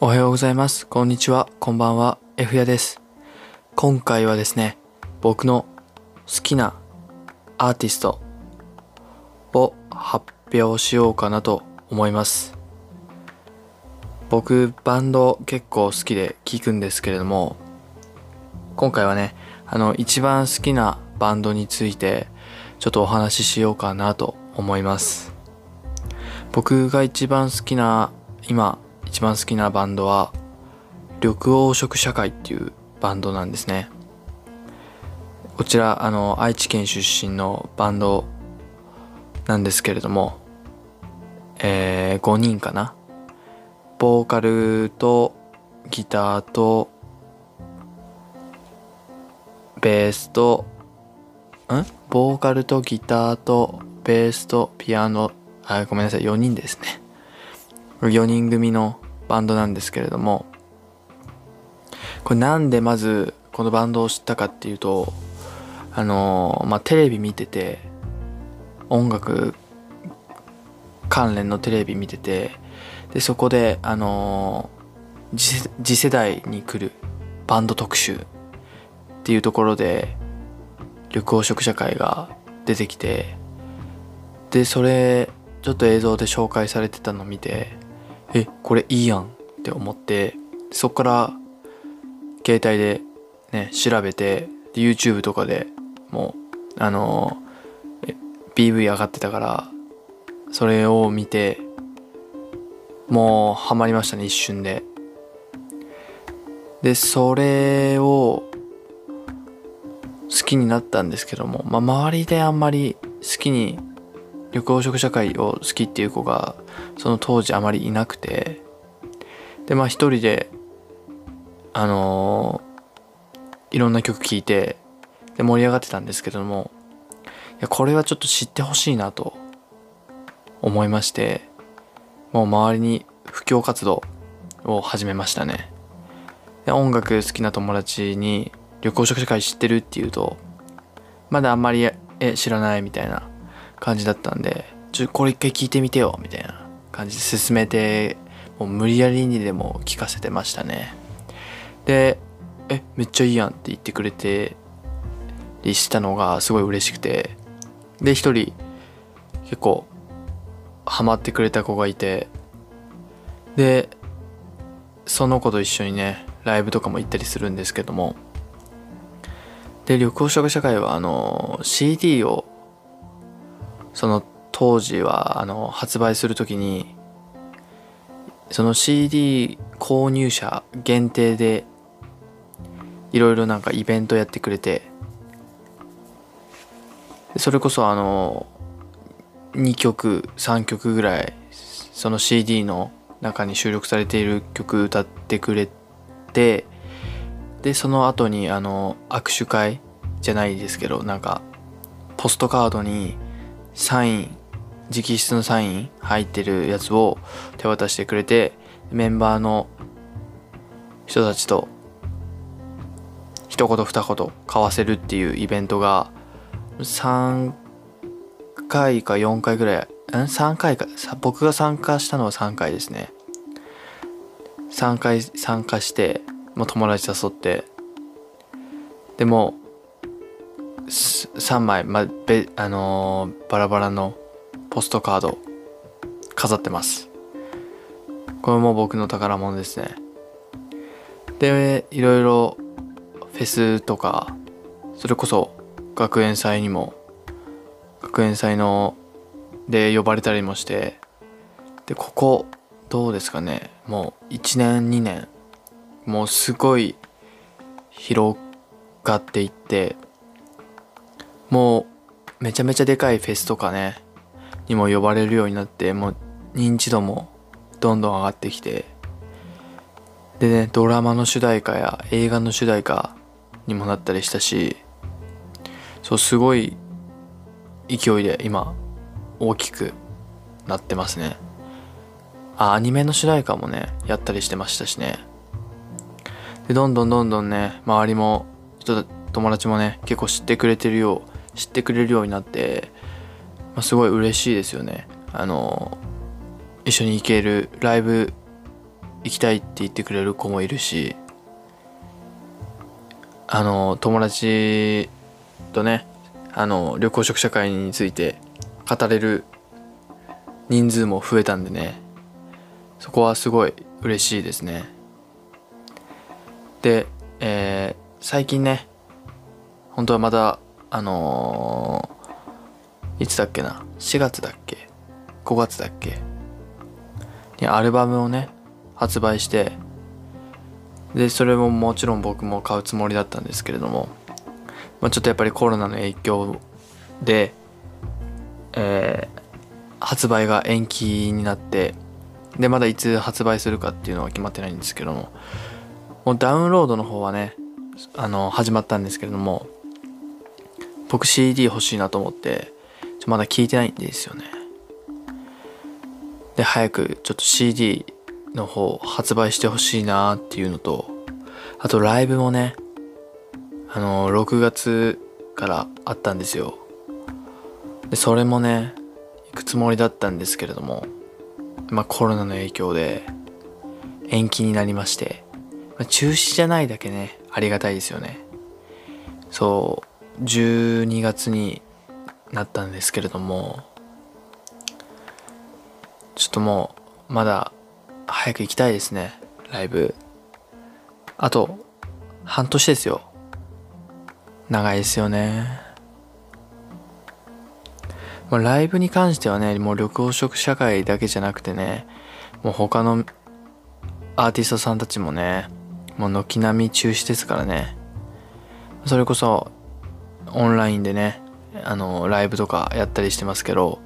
おはようございます。こんにちは。こんばんは。F やです。今回はですね、僕の好きなアーティストを発表しようかなと思います。僕、バンド結構好きで聴くんですけれども、今回はね、あの、一番好きなバンドについて、ちょっとお話ししようかなと思います。僕が一番好きな、今、一番好きなバンドは、緑黄色社会っていうバンドなんですね。こちら、あの、愛知県出身のバンドなんですけれども、えー、5人かな。ボーカルとギターとベースとん？ボーカルとギターとベースとピアノあごめんなさい4人ですね4人組のバンドなんですけれどもこれなんでまずこのバンドを知ったかっていうとあのまあテレビ見てて音楽関連のテレビ見ててでそこであの次世次世代に来るバンド特集っていうところで緑黄色社会が出てきてでそれちょっと映像で紹介されてたのを見てえこれいいやんって思ってそっから携帯でね調べて YouTube とかでもうあの PV 上がってたからそれを見てもうハマりましたね一瞬で。でそれを好きになったんですけども、まあ、周りであんまり好きに緑黄色社会を好きっていう子がその当時あまりいなくて。でまあ一人であのーいろんな曲聴いてで盛り上がってたんですけどもいやこれはちょっと知ってほしいなと思いましてもう周りに布教活動を始めましたね。で音楽好きな友達に緑黄色社会知ってるって言うとまだあんまりえ知らないみたいな感じだったんでちょこれ一回聞いてみてよみたいな感じで進めてもう無理やりにでも聞かせてましたね。でえめっちゃいいやんって言ってくれてりしたのがすごい嬉しくてで一人結構ハマってくれた子がいてでその子と一緒にねライブとかも行ったりするんですけどもで緑黄色社会はあの CD をその当時はあの発売する時にその CD 購入者限定でいろいろなんかイベントやってくれてそれこそあの2曲3曲ぐらいその CD の中に収録されている曲歌ってくれてでその後にあの握手会じゃないですけどなんかポストカードにサイン直筆のサイン入ってるやつを手渡してくれてメンバーの人たちと一言二言交わせるっていうイベントが3回か4回ぐらいん？3回か。僕が参加したのは3回ですね。3回参加してもう友達誘って。でも3枚、まべあのーバラバラのポストカード飾ってます。これも僕の宝物ですね。でいろいろフェスとかそれこそ学園祭にも学園祭ので呼ばれたりもしてでここどうですかね。もう1年2年もうすごい広がっていってもうめちゃめちゃでかいフェスとかねにも呼ばれるようになってもう認知度もどんどん上がってきてでねドラマの主題歌や映画の主題歌にもなったりしたしそうすごい勢いで今大きくなってますね。あアニメの主題歌もねやったりしてましたしね。でどんどんどんどんね周りも人友達もね結構知ってくれてるよう知ってくれるようになって、まあ、すごい嬉しいですよね。あの一緒に行けるライブ行きたいって言ってくれる子もいるしあの友達とねあの旅行食社会について語れる人数も増えたんでねそこはすごい嬉しいですね。で、えー、最近ね本当はまだあのー、いつだっけな？4月だっけ？5月だっけ？にアルバムをね発売してでそれももちろん僕も買うつもりだったんですけれども、まあ、ちょっとやっぱりコロナの影響で、えー、発売が延期になってでまだいつ発売するかっていうのは決まってないんですけどももうダウンロードの方はねあの始まったんですけれども僕 CD 欲しいなと思ってまだ聞いてないんですよね。で早くちょっと CD の方発売してほしいなっていうのとあとライブもねあの6月からあったんですよ。でそれもね行くつもりだったんですけれどもまあコロナの影響で延期になりまして、まあ、中止じゃないだけねありがたいですよね。そう12月になったんですけれどもちょっともうまだ早く行きたいですねライブ。あと半年ですよ。長いですよね。まあ、ライブに関してはねもう緑黄色社会だけじゃなくてねもう他のアーティストさんたちもねもう軒並み中止ですからね。それこそオンラインでねあのライブとかやったりしてますけど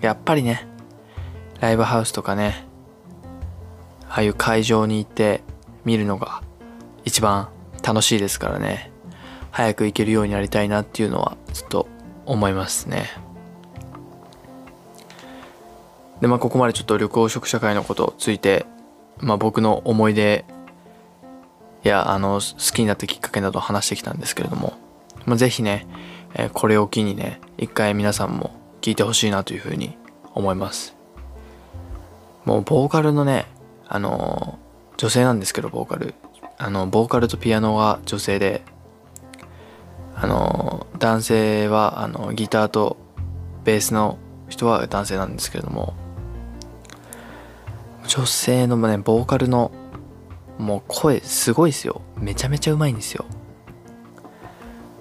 やっぱりねライブハウスとかねああいう会場に行って見るのが一番楽しいですからね。早く行けるようになりたいなっていうのはずっと思いますね。でまあここまでちょっと緑黄色社会のことついてまあ僕の思い出やあの好きになったきっかけなど話してきたんですけれども、まあ、ぜひね、えー、これを機にね一回皆さんも聞いてほしいなというふうに思います。もうボーカルのねあの女性なんですけどボーカル。あのボーカルとピアノは女性であの男性はあのギターとベースの人は男性なんですけれども女性のねボーカルのもう声すごいですよ。めちゃめちゃうまいんですよ。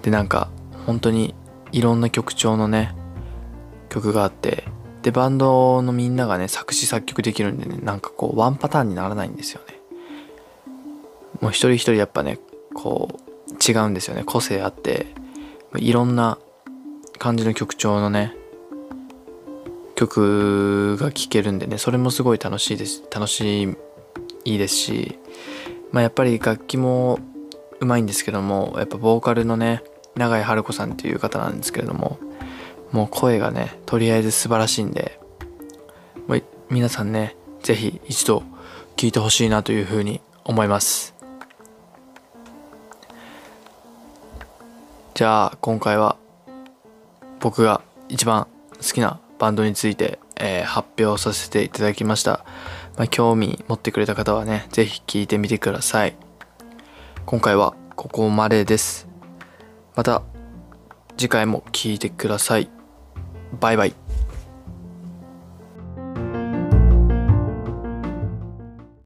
でなんか本当にいろんな曲調のね曲があってでバンドのみんながね作詞作曲できるんでねなんかこうワンパターンにならないんですよね。もう一人一人やっぱねこう違うんですよね。個性あっていろんな感じの曲調のね曲が聴けるんでねそれもすごい楽しいです楽しいいいですしまあやっぱり楽器もうまいんですけどもやっぱボーカルのね永井春子さんっていう方なんですけれどももう声がねとりあえず素晴らしいんでもう皆さんね是非一度聴いてほしいなというふうに思いますじゃあ今回は僕が一番好きなバンドについて、えー、発表させていただきました。まあ、興味持ってくれた方はね、是非聴いてみてください。今回はここまでです。また次回も聴いてください。バイバイ。